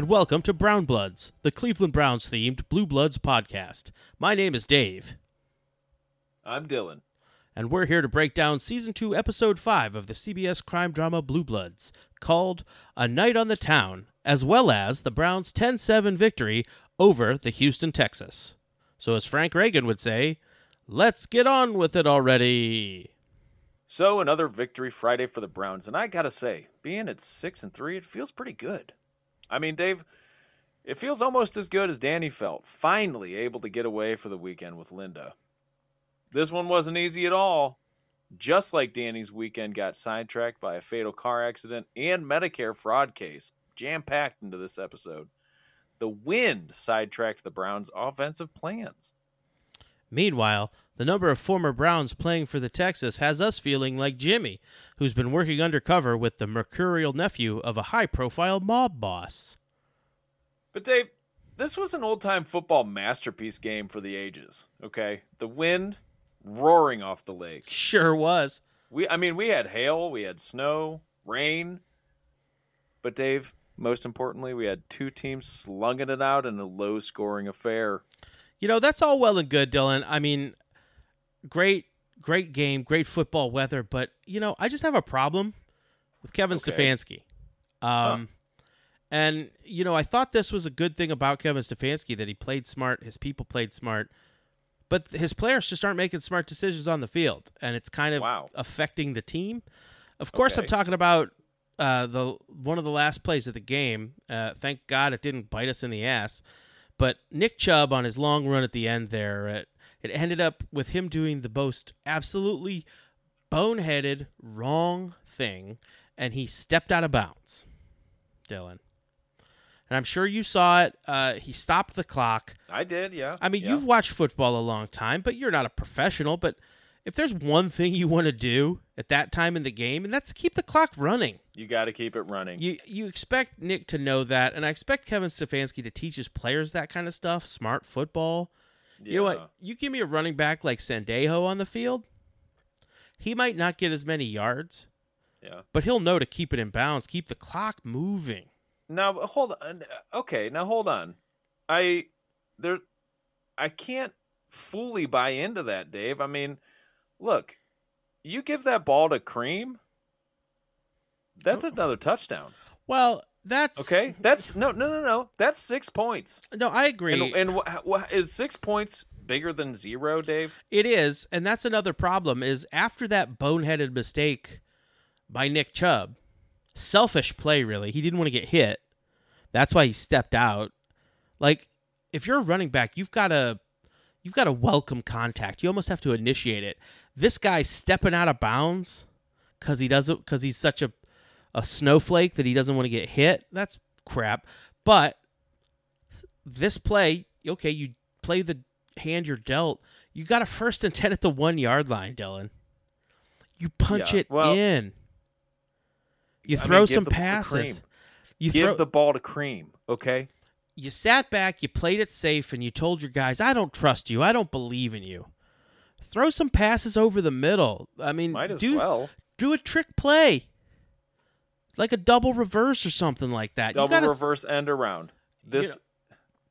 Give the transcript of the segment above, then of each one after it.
And welcome to Brown Bloods, the Cleveland Browns themed Blue Bloods podcast. My name is Dave, I'm Dylan. and we're here to break down Season 2, Episode 5 of the CBS crime drama Blue Bloods, called A Night on the Town, as well as the Browns' 10 7 victory over the Houston Texas. So, as Frank Reagan would say, let's get on with it already. So another victory Friday for the Browns, and I gotta say, being at six and three, it feels pretty good. I mean, Dave, it feels almost as good as Danny felt, finally able to get away for the weekend with Linda. This one wasn't easy at all. Just like Danny's weekend got sidetracked by a fatal car accident and Medicare fraud case, jam packed into this episode. The wind sidetracked the Browns' offensive plans. Meanwhile, the number of former Browns playing for the Texas has us feeling like Jimmy, who's been working undercover with the mercurial nephew of a high profile mob boss. But Dave, this was an old time football masterpiece game for the ages. Okay, the wind roaring off the lake. Sure was. We, I mean, we had hail, we had snow, rain. But Dave, most importantly, we had two teams slugging it out in a low scoring affair. You know, that's all well and good, Dylan. I mean, great, great game, great football weather, but, you know, I just have a problem with Kevin Okay. Stefanski. Um, And, you know, I thought this was a good thing about Kevin Stefanski that he played smart, his people played smart, but his players just aren't making smart decisions on the field, and it's kind of Wow. affecting the team. Of course, I'm talking about uh, the one of the last plays of the game. Uh, thank God it didn't bite us in the ass. But Nick Chubb on his long run at the end there, it, it ended up with him doing the most absolutely boneheaded wrong thing, and he stepped out of bounds. Dylan, and I'm sure you saw it. Uh, he stopped the clock. I did, yeah. I mean, yeah. you've watched football a long time, but you're not a professional. But if there's one thing you want to do at that time in the game, and that's keep the clock running. you got to keep it running. You you expect Nick to know that, and I expect Kevin Stefanski to teach his players that kind of stuff, smart football. You know what? You give me a running back like Sendejo on the field, he might not get as many yards, Yeah. but he'll know to keep it in bounds, keep the clock moving. Now hold on. Okay, now hold on. I there I can't fully buy into that, Dave. I mean, look, you give that ball to Kareem, that's oh. another touchdown. Well, that's Okay? That's no no no no. That's 6 points. No, I agree. And and is 6 points bigger than 0, Dave? It is, and that's another problem. Is after that boneheaded mistake by Nick Chubb, selfish play. Really, he didn't want to get hit. That's why he stepped out. Like, if you're a running back, you've got to, you've got to welcome contact. You almost have to initiate it. This guy's stepping out of bounds because he doesn't, because he's such a, a snowflake that he doesn't want to get hit. That's crap. But this play, okay, you play the hand you're dealt. You got a first and 10 at the one yard line, Dylan. You punch Yeah, it well, in. You I mean, throw some the passes. You Give throw, the ball to Kareem, okay? you sat back, you played it safe, and you told your guys, I don't trust you. I don't believe in you. Throw some passes over the middle. I mean, Might as do, well. do a trick play. Like a double reverse or something like that. Double gotta reverse end around. This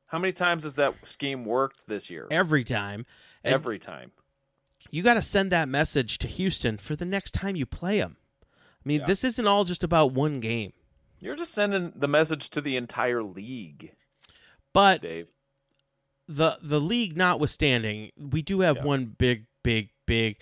How many times has that scheme worked this year? every time. And Every time. you got to send that message to Houston for the next time you play them. I mean, Yeah. this isn't all just about one game. You're just sending the message to the entire league, But Dave. the the league notwithstanding, we do have Yeah. one big, big, big,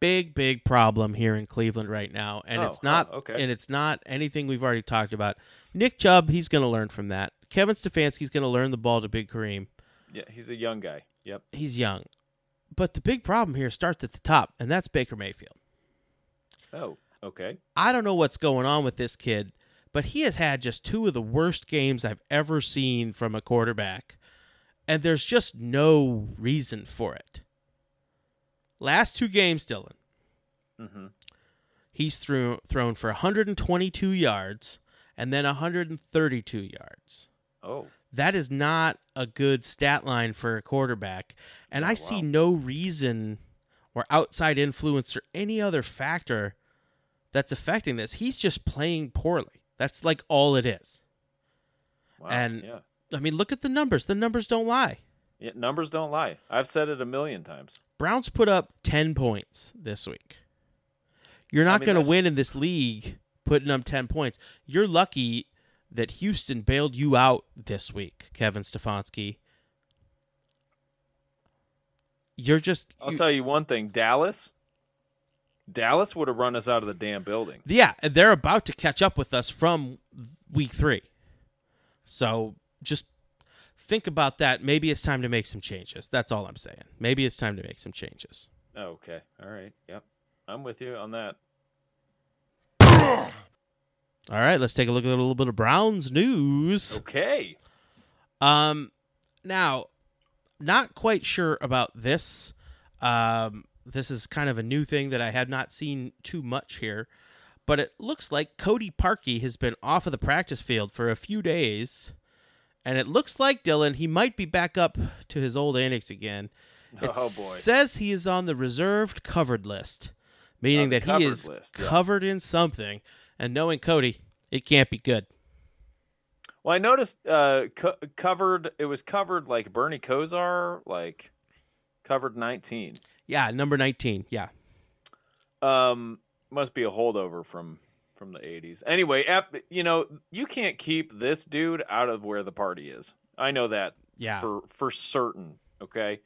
big, big problem here in Cleveland right now, and Oh, it's oh, not oh, okay. and it's not anything we've already talked about. Nick Chubb, he's going to learn from that. Kevin Stefanski's going to learn the ball to Big Kareem. Yeah, he's a young guy. Yep. He's young, but the big problem here starts at the top, and that's Baker Mayfield. Oh, okay. I don't know what's going on with this kid, but he has had just two of the worst games I've ever seen from a quarterback, and there's just no reason for it. Last two games, Dylan, Mm-hmm. he's threw, thrown for 122 yards and then 132 yards. Oh, That is not a good stat line for a quarterback. And Yeah, I see no reason or outside influence or any other factor that's affecting this. He's just playing poorly. That's like all it is. Wow. And- yeah. I mean, look at the numbers. The numbers don't lie. Yeah, numbers don't lie. I've said it a million times. Browns put up 10 points this week. You're not mean, going to win in this league putting up 10 points. You're lucky that Houston bailed you out this week, Kevin Stefanski. You're just I'll you- tell you one thing, Dallas. Dallas would have run us out of the damn building. Yeah, and they're about to catch up with us from week 3. So, just think about that. Maybe it's time to make some changes. That's all I'm saying. Maybe it's time to make some changes. Okay. All right. Yep. I'm with you on that. All right, let's take a look at a little bit of Browns news. Okay. Um, now, not quite sure about this. Um, this is kind of a new thing that I had not seen too much here, but it looks like Cody Parkey has been off of the practice field for a few days, and it looks like Dylan he might be back up to his old antics again. It oh boy. says he is on the reserved covered list, meaning that he is list, yeah. covered in something. And knowing Cody, it can't be good. Well, I noticed uh, co- covered. It was covered like Bernie Kosar, like covered 19. Yeah, number nineteen. Yeah. Um, must be a holdover from from the 80s. Anyway, you know, you can't keep this dude out of where the party is. I know that Yeah. for for certain. Okay,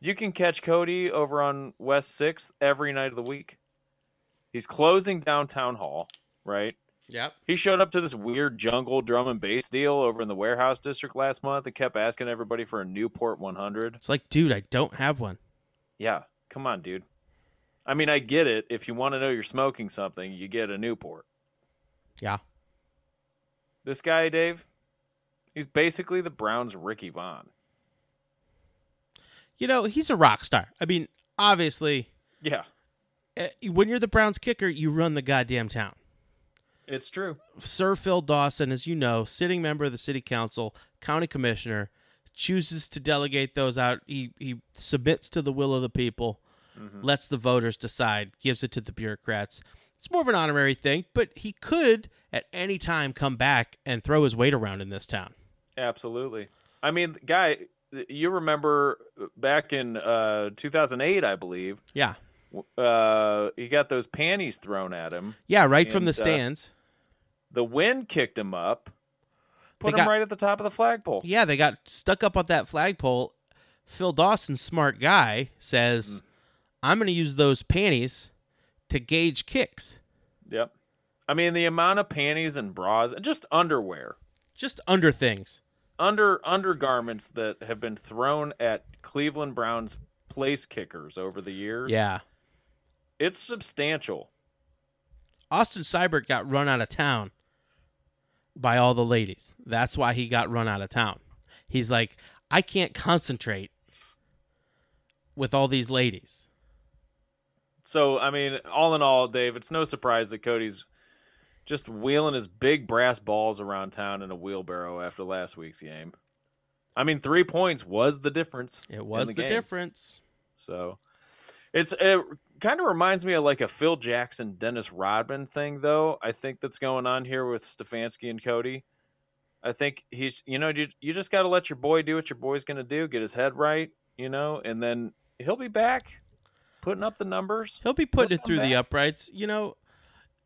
you can catch Cody over on West Sixth every night of the week. He's closing downtown hall, right? Yep. He showed up to this weird jungle drum and bass deal over in the warehouse district last month and kept asking everybody for a Newport 100. It's like, dude, I don't have one. Yeah, come on, dude. I mean, I get it. If you want to know you're smoking something, you get a Newport. Yeah. This guy, Dave, he's basically the Browns' Ricky Vaughn. You know, he's a rock star. I mean, obviously, Yeah, eh, when you're the Browns kicker, you run the goddamn town. it's true. Sir Phil Dawson, as you know, sitting member of the city council, county commissioner, chooses to delegate those out. He he submits to the will of the people, Mhm. lets the voters decide, gives it to the bureaucrats. It's more of an honorary thing, but he could at any time come back and throw his weight around in this town. Absolutely. I mean, guy, you remember back in uh, 2008, I believe, Yeah. uh, he got those panties thrown at him. Yeah, right from And, the uh, stands. The wind kicked him up, put They him got- right at the top of the flagpole. Yeah, they got stuck up on that flagpole. Phil Dawson, smart guy, says, I'm going to use those panties to gauge kicks. Yep. I mean, the amount of panties and bras, just underwear, Just under things. under undergarments that have been thrown at Cleveland Browns place kickers over the years. Yeah. It's substantial. Austin Seibert got run out of town by all the ladies. That's why he got run out of town. He's like, I can't concentrate with all these ladies. So, I mean, all in all, Dave, it's no surprise that Cody's just wheeling his big brass balls around town in a wheelbarrow after last week's game. I mean, three points was the difference. It was the the, difference. So, it's it kind of reminds me of like a Phil Jackson, Dennis Rodman thing, though. I think that's going on here with Stefanski and Cody. I think he's, you know, you, you just got to let your boy do what your boy's going to do, get his head right, you know, and then he'll be back putting up the numbers. He'll be putting it through come the uprights. You know,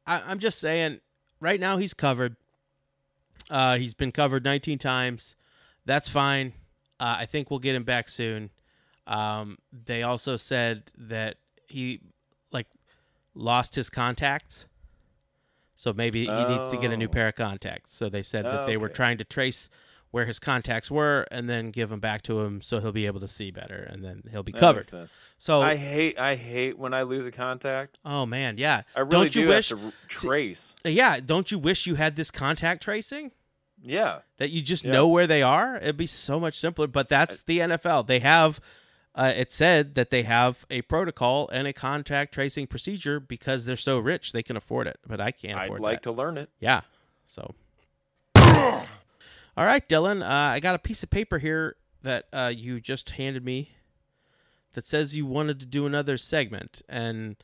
I, I'm just saying, right now he's covered. Uh, he's been covered 19 times. That's fine. Uh, I think we'll get him back soon. Um, they also said that he like lost his contacts, so maybe he needs to get a new Oh. pair of contacts. So they said that they were trying to trace where his contacts were and then give them back to him so he'll be able to see better and then he'll be That covered. So I hate I hate when I lose a contact. oh man, yeah. I really Don't you do wish- have to trace. Yeah, don't you wish you had this contact tracing? Yeah, That you just Yeah. know where they are? It'd be so much simpler. But that's the NFL. They have, uh, it said that they have a protocol and a contact tracing procedure because they're so rich they can afford it. But I can't afford it. I'd like that. to learn it. Yeah. So. All right, Dylan. Uh, I got a piece of paper here that uh, you just handed me that says you wanted to do another segment. And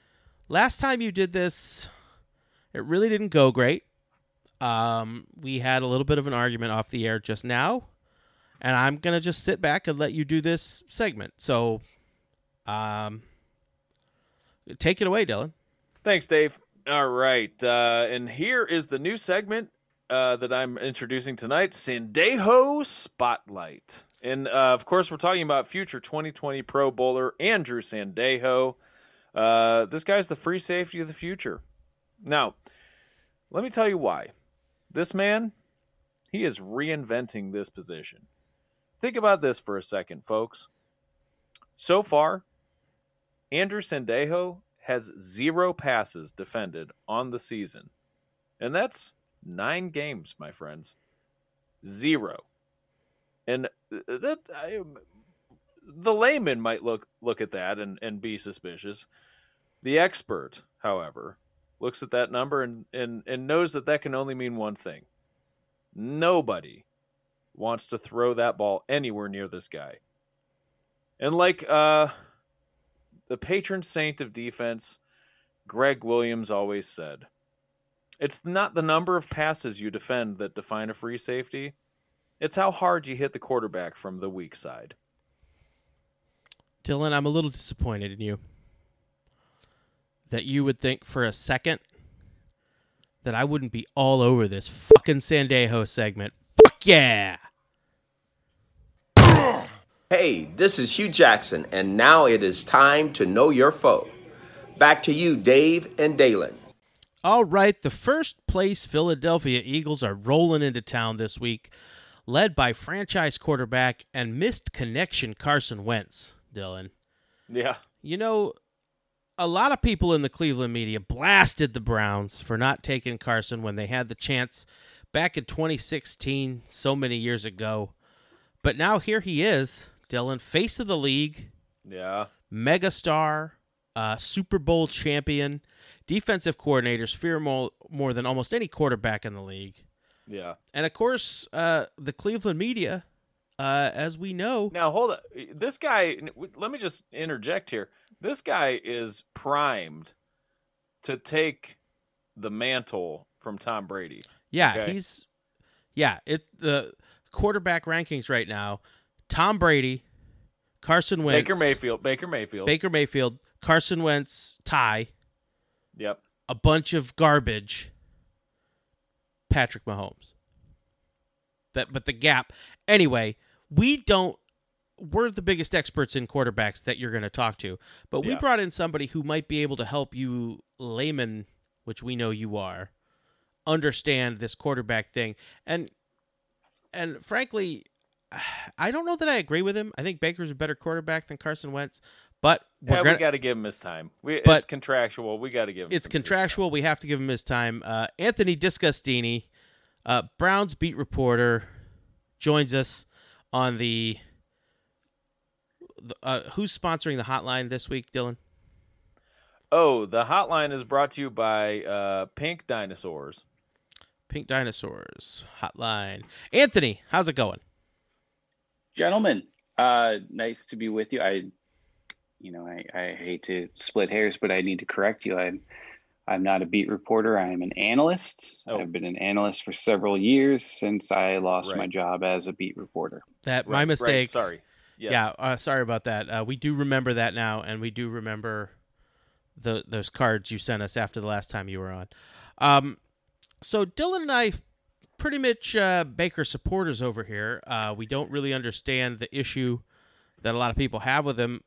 last time you did this, it really didn't go great. Um, we had a little bit of an argument off the air just now, and I'm gonna just sit back and let you do this segment. So, um, take it away, Dylan. Thanks, Dave. All right, uh, and here is the new segment uh, that I'm introducing tonight: Sendejo Spotlight. And uh, of course, we're talking about future 2020 Pro Bowler Andrew Sendejo. Uh, this guy's the free safety of the future. Now, let me tell you why. This man, he is reinventing this position. Think about this for a second, folks. So far, Andrew Sendejo has zero passes defended on the season. And that's nine games, my friends. Zero. And that I, the layman might look look at that and, and be suspicious. The expert, however, looks at that number and, and, and knows that that can only mean one thing. Nobody wants to throw that ball anywhere near this guy. And like uh, the patron saint of defense, Gregg Williams always said, it's not the number of passes you defend that define a free safety. It's how hard you hit the quarterback from the weak side. Dylan, I'm a little disappointed in you. That you would think for a second that I wouldn't be all over this fucking Sendejo segment. Fuck yeah! Hey, this is Hue Jackson, and now it is time to know your foe. Back to you, Dave and Dalen. All right, the first place Philadelphia Eagles are rolling into town this week, led by franchise quarterback and missed connection Carson Wentz, Dylan. Yeah. You know, a lot of people in the Cleveland media blasted the Browns for not taking Carson when they had the chance back in 2016, so many years ago. But now here he is, Dylan, face of the league, Yeah. megastar, uh, Super Bowl champion. Defensive coordinators fear more, more than almost any quarterback in the league. Yeah. And of course, uh, the Cleveland media, uh, as we know, Now hold on. This guy. Let me just interject here. This guy is primed to take the mantle from Tom Brady. yeah, Okay. he's yeah, it's the quarterback rankings right now. Tom Brady, Carson Wentz, Baker Mayfield. Baker Mayfield. Baker Mayfield, Carson Wentz, tie, yep. a bunch of garbage. Patrick Mahomes. That, but the gap. Anyway, we don't. We're the biggest experts in quarterbacks that you're going to talk to, but we Yeah. brought in somebody who might be able to help you, layman, which we know you are, understand this quarterback thing. And and frankly, I don't know that I agree with him. I think Baker's a better quarterback than Carson Wentz, but we're Yeah, gonna, we got to give him his time. We, But- it's contractual. We got to give him. it's some time. contractual. We have to give him his time. Uh, Anthony Disgustini, uh, Browns beat reporter, joins us on the. the uh, who's sponsoring the hotline this week, Dylan? Oh, the hotline is brought to you by uh, Pink Dinosaurs. Pink Dinosaurs hotline. Anthony, how's it going? gentlemen uh nice to be with you i you know I, I hate to split hairs but i need to correct you i'm i'm not a beat reporter i'm an analyst Oh. i've been an analyst for several years since i lost my job as a beat reporter That my Right, right, mistake. Sorry. Yes. Yeah, uh, sorry about that. Uh, we do remember that now, and we do remember the those cards you sent us after the last time you were on. Um, so Dylan and I, pretty much uh, Baker supporters over here. Uh, we don't really understand the issue that a lot of people have with him.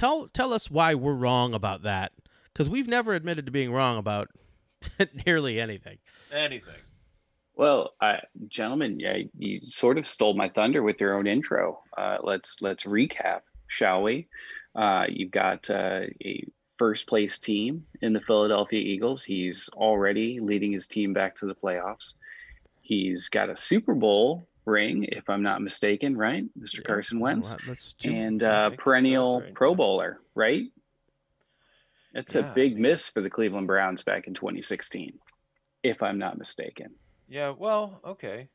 Uh, tell tell us why we're wrong about that, because we've never admitted to being wrong about nearly anything. Anything. well I, gentlemen yeah, you sort of stole my thunder with your own intro uh, let's let's recap shall we uh, you've got uh, a first place team in the philadelphia eagles he's already leading his team back to the playoffs He's got a Super Bowl ring, if I'm not mistaken, right, Mr. Carson Wentz, Well, let's and uh, perennial right, Pro yeah. Bowler, right? That's Yeah, a big miss for the Cleveland Browns back in 2016, if I'm not mistaken. Yeah. Well. Okay.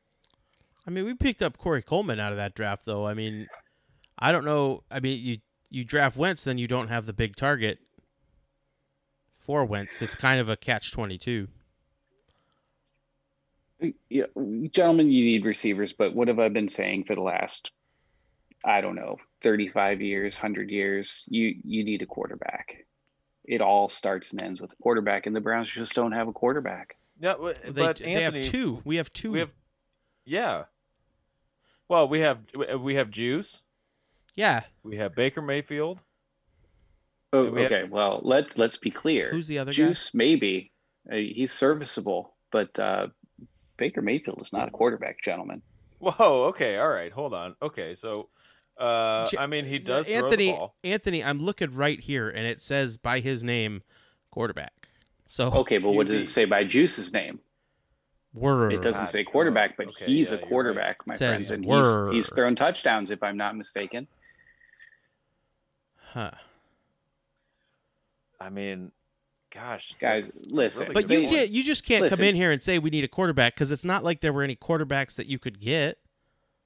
I mean, we picked up Corey Coleman out of that draft, though. I mean, I don't know. I mean, you you draft Wentz, then you don't have the big target for Wentz. It's kind of a catch twenty two. Yeah, gentlemen, you need receivers, but what have I been saying for the last, I don't know, 35 years, 100 years? You you need a quarterback. It all starts and ends with a quarterback, and the Browns just don't have a quarterback. Yeah, w- They, but they have two. We have two. We have, yeah. Well, we have we have Juice. yeah. We have Baker Mayfield. Oh, Yeah, we have- okay. Well, let's let's be clear. Who's the other guy? Juice, maybe uh, he's serviceable, but uh, Baker Mayfield is not a quarterback, gentlemen. Whoa. Okay. All right. Hold on. Okay. So, uh, J- I mean, he does throw Anthony. the ball. Anthony, I'm looking right here, and it says by his name, quarterback. So Okay, but what does it say by Juice's name? we're It doesn't say quarterback, but okay, he's yeah, a you're right. quarterback, my Says friends, and he's, he's thrown touchdowns, if I'm not mistaken. Huh. I mean, gosh, Guys, listen, really But you can't. You just can't come in here and say we need a quarterback because it's not like there were any quarterbacks that you could get.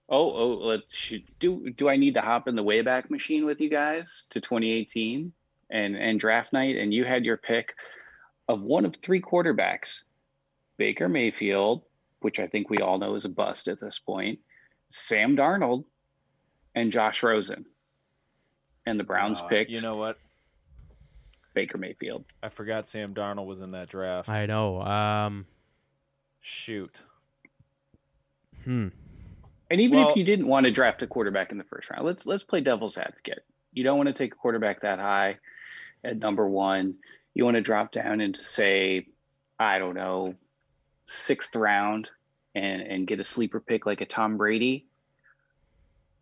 Oh, oh, let's shoot. do. Do I need to hop in the Wayback Machine with you guys to 2018 and and draft night? And you had your pick of one of three quarterbacks: Baker Mayfield, which I think we all know is a bust at this point, Sam Darnold, and Josh Rosen. And the Browns Uh, picked You know what? Baker Mayfield. I forgot Sam Darnold was in that draft. I know. Um. Shoot. Hmm. And even Well- if you didn't want to draft a quarterback in the first round, let's let's play devil's advocate. You don't want to take a quarterback that high at number one. You want to drop down into say, I don't know, sixth round and and get a sleeper pick like a Tom Brady.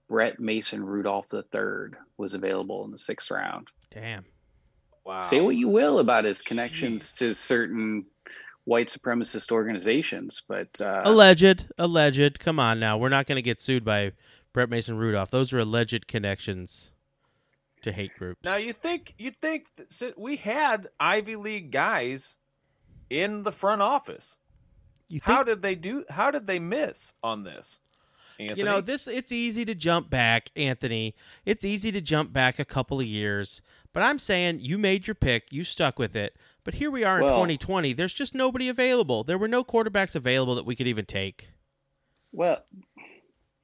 Brett Mason Rudolph III was available in the sixth round. Damn. Wow. Say what you will about his connections Jeez. to certain white supremacist organizations, but uh, alleged. Alleged. Come on now. We're not going to get sued by Brett Mason Rudolph. Those are alleged connections to hate groups. Now you think you think that si- we had Ivy League guys in the front office. you think, How did they do? How did they miss on this? Anthony? you know this? It's easy to jump back, Anthony. It's easy to jump back a couple of years. But I'm saying you made your pick. You stuck with it. But here we are in Well- 2020. There's just nobody available. There were no quarterbacks available that we could even take. Well,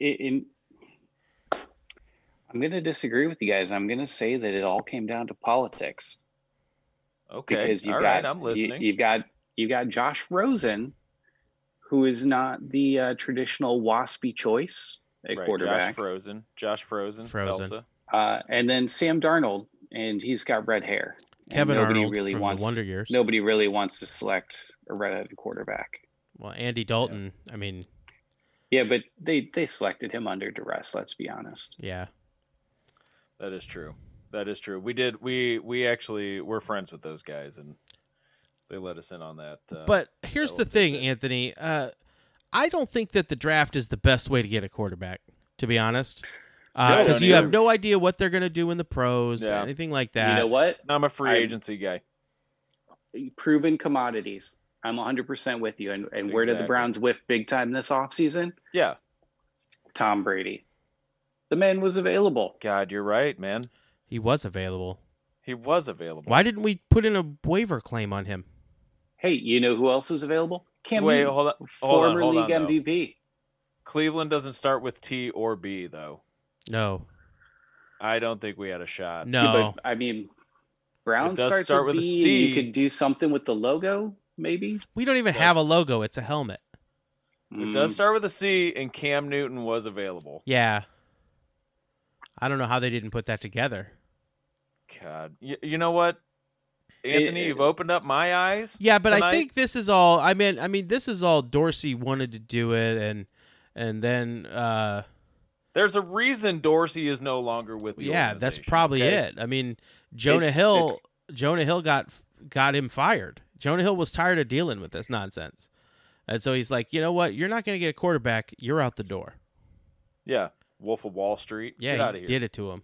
in, in I'm going to disagree with you guys. I'm going to say that it all came down to politics okay, because you've all got right, I'm you, listening. you've got you got Josh Rosen, who is not the uh, traditional waspy choice at right, quarterback, Josh Frozen, Josh Frozen, Frozen. Elsa. uh, and then Sam Darnold, and he's got red hair. Kevin nobody Arnold really from wants the Wonder Years. nobody really wants to select a redheaded quarterback. Well, Andy Dalton. I mean, Yeah, but they they selected him under duress. Let's be honest. yeah. That is true. That is true. We did. We we actually we're friends with those guys, and they let us in on that. Uh, But here's that the thing, bit- Anthony. Uh, I don't think that the draft is the best way to get a quarterback, to be honest. Uh, I Because don't you have no idea what they're going to do in the pros, Yeah. anything like that. you know what? I'm a free I- agency guy. proven commodities. I'm 100% with you. And, and where did the Browns whiff big time this offseason? Yeah. Tom Brady. The man was available. God, you're right, man. He was available. He was available. Why didn't we put in a waiver claim on him? Hey, you know who else was available? Cam Wait, Newton, hold on. Hold on, former hold league on, though. MVP. Cleveland doesn't start with T or B though. No, I don't think we had a shot. no. Yeah, but I mean, Brown It does starts start with, with a B. You could do something with the logo, maybe. we don't even Does- have a logo. It's a helmet. It does Mm, start with a C, and Cam Newton was available. Yeah. I don't know how they didn't put that together. God, you, you know what, Anthony, It- you've opened up my eyes. Yeah, but I think this is all. I mean, I mean, this is all Dorsey wanted to do it, and and then uh, There's a reason Dorsey is no longer with the yeah, that's probably okay? it. I mean, Jonah It's- Hill, it's- Jonah Hill got got him fired. Jonah Hill was tired of dealing with this nonsense, and so he's like, you know what? You're not going to get a quarterback. You're out the door. Yeah, Wolf of Wall Street. Yeah, Get out he of here. did it to him.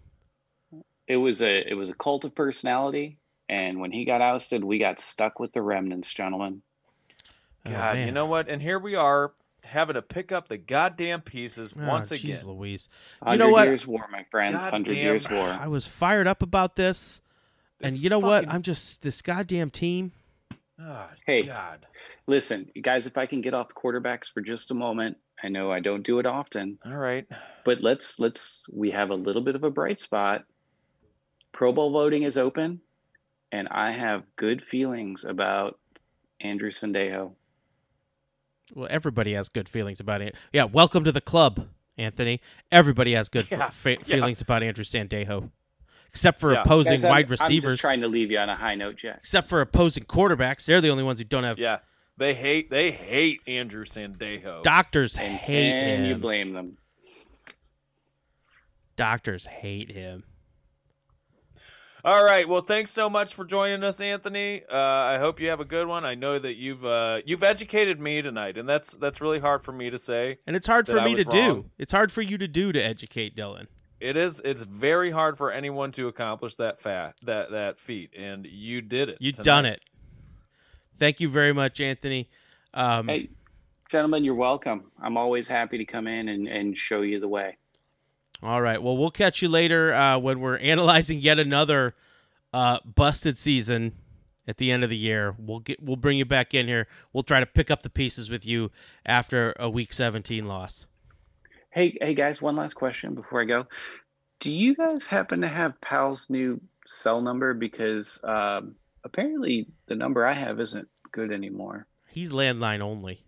It was a it was a cult of personality, and when he got ousted, we got stuck with the remnants, gentlemen. Oh, God, you know what? And here we are having to pick up the goddamn pieces Oh, once jeez again. Louise. Hundred You know what? years war, my friends. Hundred Goddamn- years war. I was fired up about this, This and you know what? I'm just this goddamn team. Oh, Hey. God. Listen, guys, if I can get off the quarterbacks for just a moment, I know I don't do it often, All right. but let's let's we have a little bit of a bright spot. Pro Bowl voting is open, and I have good feelings about Andrew Sendejo. Well, everybody has good feelings about it. Yeah, welcome to the club, Anthony. Everybody has good Yeah, fa- yeah. feelings about Andrew Sendejo, except for Yeah. opposing Guys, I'm- wide I'm receivers. just trying to leave you on a high note, Jack. except for opposing quarterbacks, they're the only ones who don't have. Yeah. They hate they hate Andrew Sendejo. Doctors And hate can you blame them? Doctors hate him. All right. Well, thanks so much for joining us, Anthony. Uh, I hope you have a good one. I know that you've uh, you've educated me tonight, and that's that's really hard for me to say. And it's hard for me was to do. It's hard for you to do to educate Dylan. It is. It's very hard for anyone to accomplish that fat that that feat, and you did it. You've tonight. done it. Thank you very much, Anthony. Um, Hey, gentlemen, you're welcome. I'm always happy to come in and, and show you the way. All right. Well, we'll catch you later uh, when we're analyzing yet another uh, busted season at the end of the year. We'll get we'll bring you back in here. We'll try to pick up the pieces with you after a week 17 loss. Hey, hey guys, one last question before I go. Do you guys happen to have Pal's new cell number? Because um, apparently the number I have isn't good anymore. He's landline only.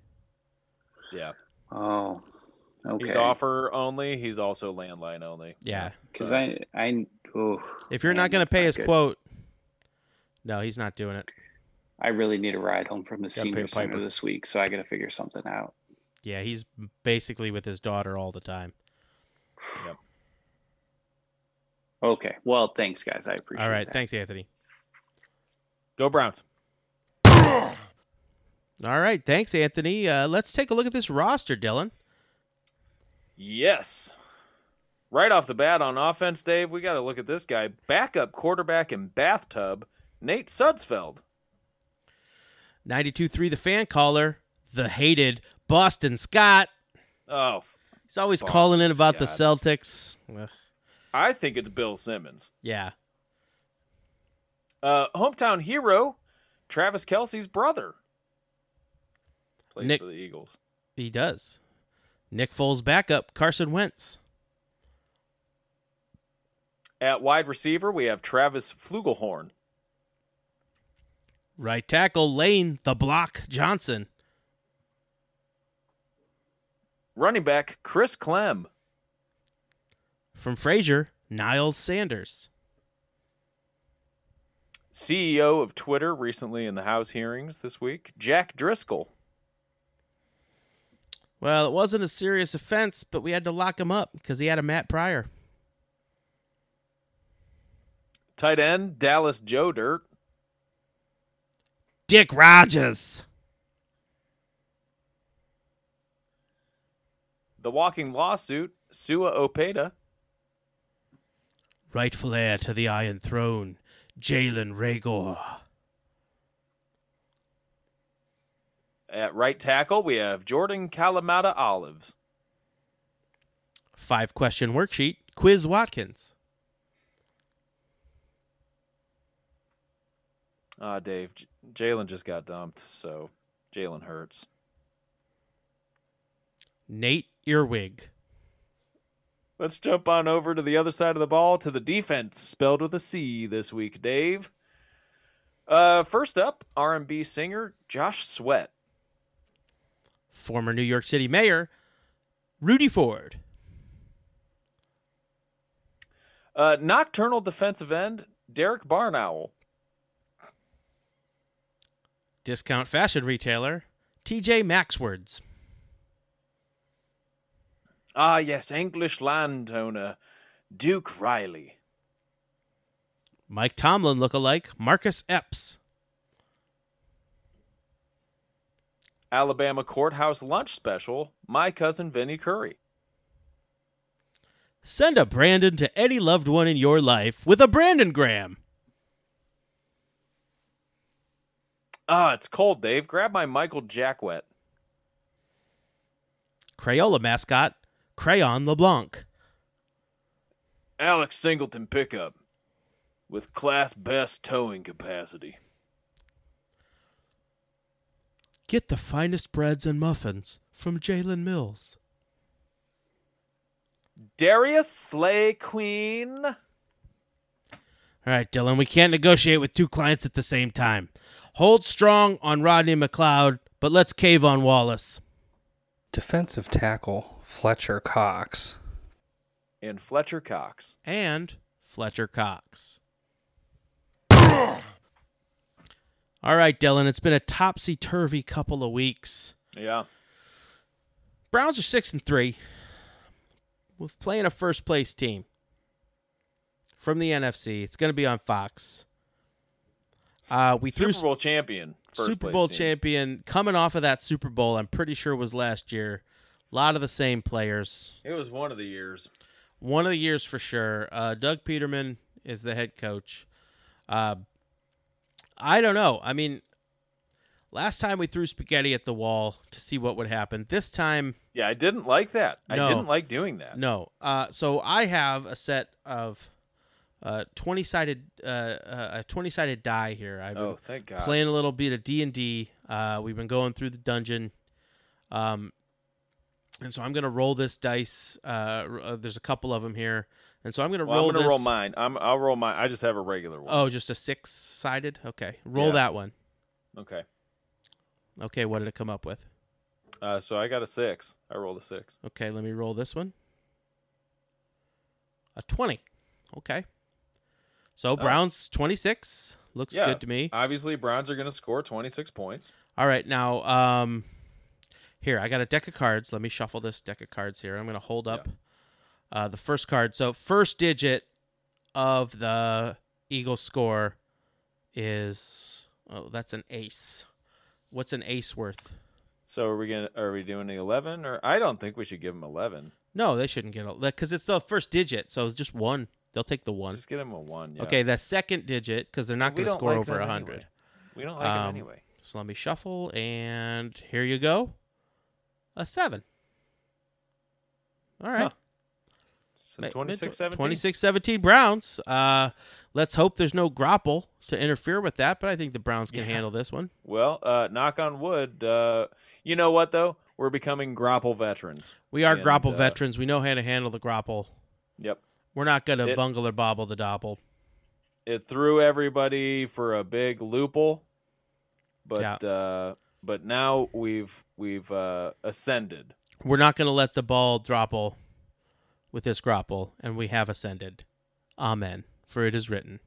Yeah. Oh, okay. He's offer only. He's also landline only. Yeah. Because I, I, oh, If you're man, not going to pay his good. quote, no, he's not doing it. I really need a ride home from the Gotta senior center this week, so I got to figure something out. Yeah, he's basically with his daughter all the time. Yep. Okay. Well, thanks, guys. I appreciate All right. that. Thanks, Anthony. Go Browns. All right. Thanks, Anthony. Uh, let's take a look at this roster, Dylan. Yes. Right off the bat on offense, Dave, we got to look at this guy. Backup quarterback in bathtub, Nate Sudsfeld. 92.3 The Fan Caller, the hated Boston Scott. Oh, He's always Boston calling in about the Celtics. Ugh, I think it's Bill Simmons. yeah. Uh, hometown hero, Travis Kelce's brother. Plays Nick- for the Eagles. He does. Nick Foles backup, Carson Wentz. At wide receiver, we have Travis Flugelhorn. Right tackle, Lane, the block, Johnson. Running back, Chris Clem. From Frazier, Niles Sanders. CEO of Twitter recently in the House hearings this week, Jack Driscoll. Well, it wasn't a serious offense, but we had to lock him up because he had a Matt Pryor. Tight end, Dallas Joe Dirt. Dick Rogers. The walking lawsuit, Sua Opeda. Rightful heir to the Iron Throne, Jalen Rager. At right tackle, we have Jordan Kalamata Olives. Five question worksheet, Quiz Watkins. Ah, Dave, J- Jalen just got dumped, so Jalen hurts. Nate Earwig. Let's jump on over to the other side of the ball to the defense, spelled with a C this week, Dave. Uh, first up, R&B singer Josh Sweat. Former New York City Mayor, Rudy Ford. Uh, nocturnal defensive end Derek Barnowl. Discount fashion retailer, TJ Maxwords. Ah, yes, English landowner Duke Riley. Mike Tomlin look-alike Marcus Epps. Alabama courthouse lunch special, my cousin Vinnie Curry. Send a Brandon to any loved one in your life with a Brandon Gram. Ah, it's cold, Dave. Grab my Michael Jackwet. Crayola mascot, Crayon LeBlanc. Alex Singleton pickup with class best towing capacity. Get the finest breads and muffins from Jalen Mills. Darius Slay Queen. All right, Dylan, we can't negotiate with two clients at the same time. Hold strong on Rodney McLeod, but let's cave on Wallace. Defensive tackle Fletcher Cox. And Fletcher Cox. And Fletcher Cox. All right, Dylan, it's been a topsy turvy couple of weeks. Yeah. Browns are six and three. We're playing a first place team from the NFC. It's going to be on Fox. Uh, we Super Bowl champion. First Super Bowl team. champion coming off of that Super Bowl. I'm pretty sure was last year. A lot of the same players. It was one of the years. One of the years for sure. Uh, Doug Peterman is the head coach. Uh, I don't know. I mean, last time we threw spaghetti at the wall to see what would happen. This time, Yeah, I didn't like that. No. I didn't like doing that. no. Uh, so I have a set of uh, twenty sided uh, uh, a twenty sided die here. I've been Oh, thank God. playing a little bit of D and D. Uh, we've been going through the dungeon, um, and so I'm gonna roll this dice. Uh, uh, there's a couple of them here, and so I'm gonna well, roll I'm gonna this. roll mine. I'm, I'll roll mine. I just have a regular one. Oh, just a six sided. Okay, roll Yeah. that one. Okay. Okay, what did it come up with? Uh, so I got a six. I rolled a six. Okay, let me roll this one. A twenty. Okay. So Browns twenty six looks. Yeah. good to me. Obviously, Browns are going to score 26 points. All right, now um here, I got a deck of cards. Let me shuffle this deck of cards here. I'm going to hold up uh the first card. So first digit of the Eagle score is oh, that's an ace. What's an ace worth? So are we gonna are we doing the 11 or I don't think we should give them 11. No, they shouldn't get a cuz it's the first digit, so it's just one. They'll take the one. Just get them a one. Yeah. Okay, the second digit cuz they're not going to score like over a 100. anyway. We don't like Um, them anyway. So let me shuffle and here you go. A 7. All right. Huh. So 26 17. 26 17 Browns. Uh, let's hope there's no grapple to interfere with that, but I think the Browns can Yeah. handle this one. Well, uh, knock on wood. Uh, you know what though? We're becoming grapple veterans. We are And, grapple uh, veterans. We know how to handle the grapple. Yep. We're not going to bungle or bobble the dobble. It threw everybody for a big loophole, but Yeah. uh, but now we've we've uh, ascended. We're not going to let the ball dropple with this grapple, and we have ascended. Amen. For it is written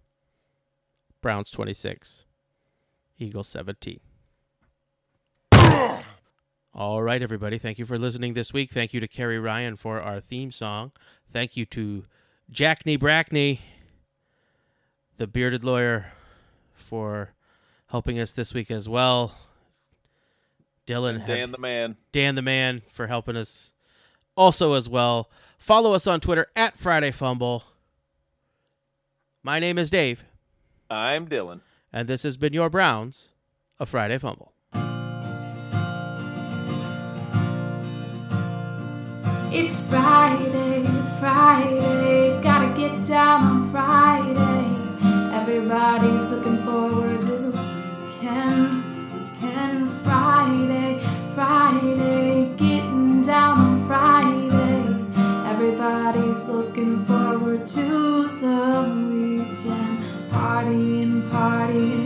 Browns 26, Eagles 17. All right, everybody. Thank you for listening this week. Thank you to Kerry Ryan for our theme song. Thank you to Jackney Brackney, the bearded lawyer, for helping us this week as well. Dylan, have- Dan the man. Dan the Man for helping us also as well. Follow us on Twitter at Friday Fumble. My name is Dave, I'm Dylan. and this has been your Browns, a Friday Fumble. It's Friday, Friday, gotta get down on Friday. Everybody's looking forward to the weekend, weekend, Friday, Friday, getting down on Friday. Everybody's looking forward to the weekend, partying, partying,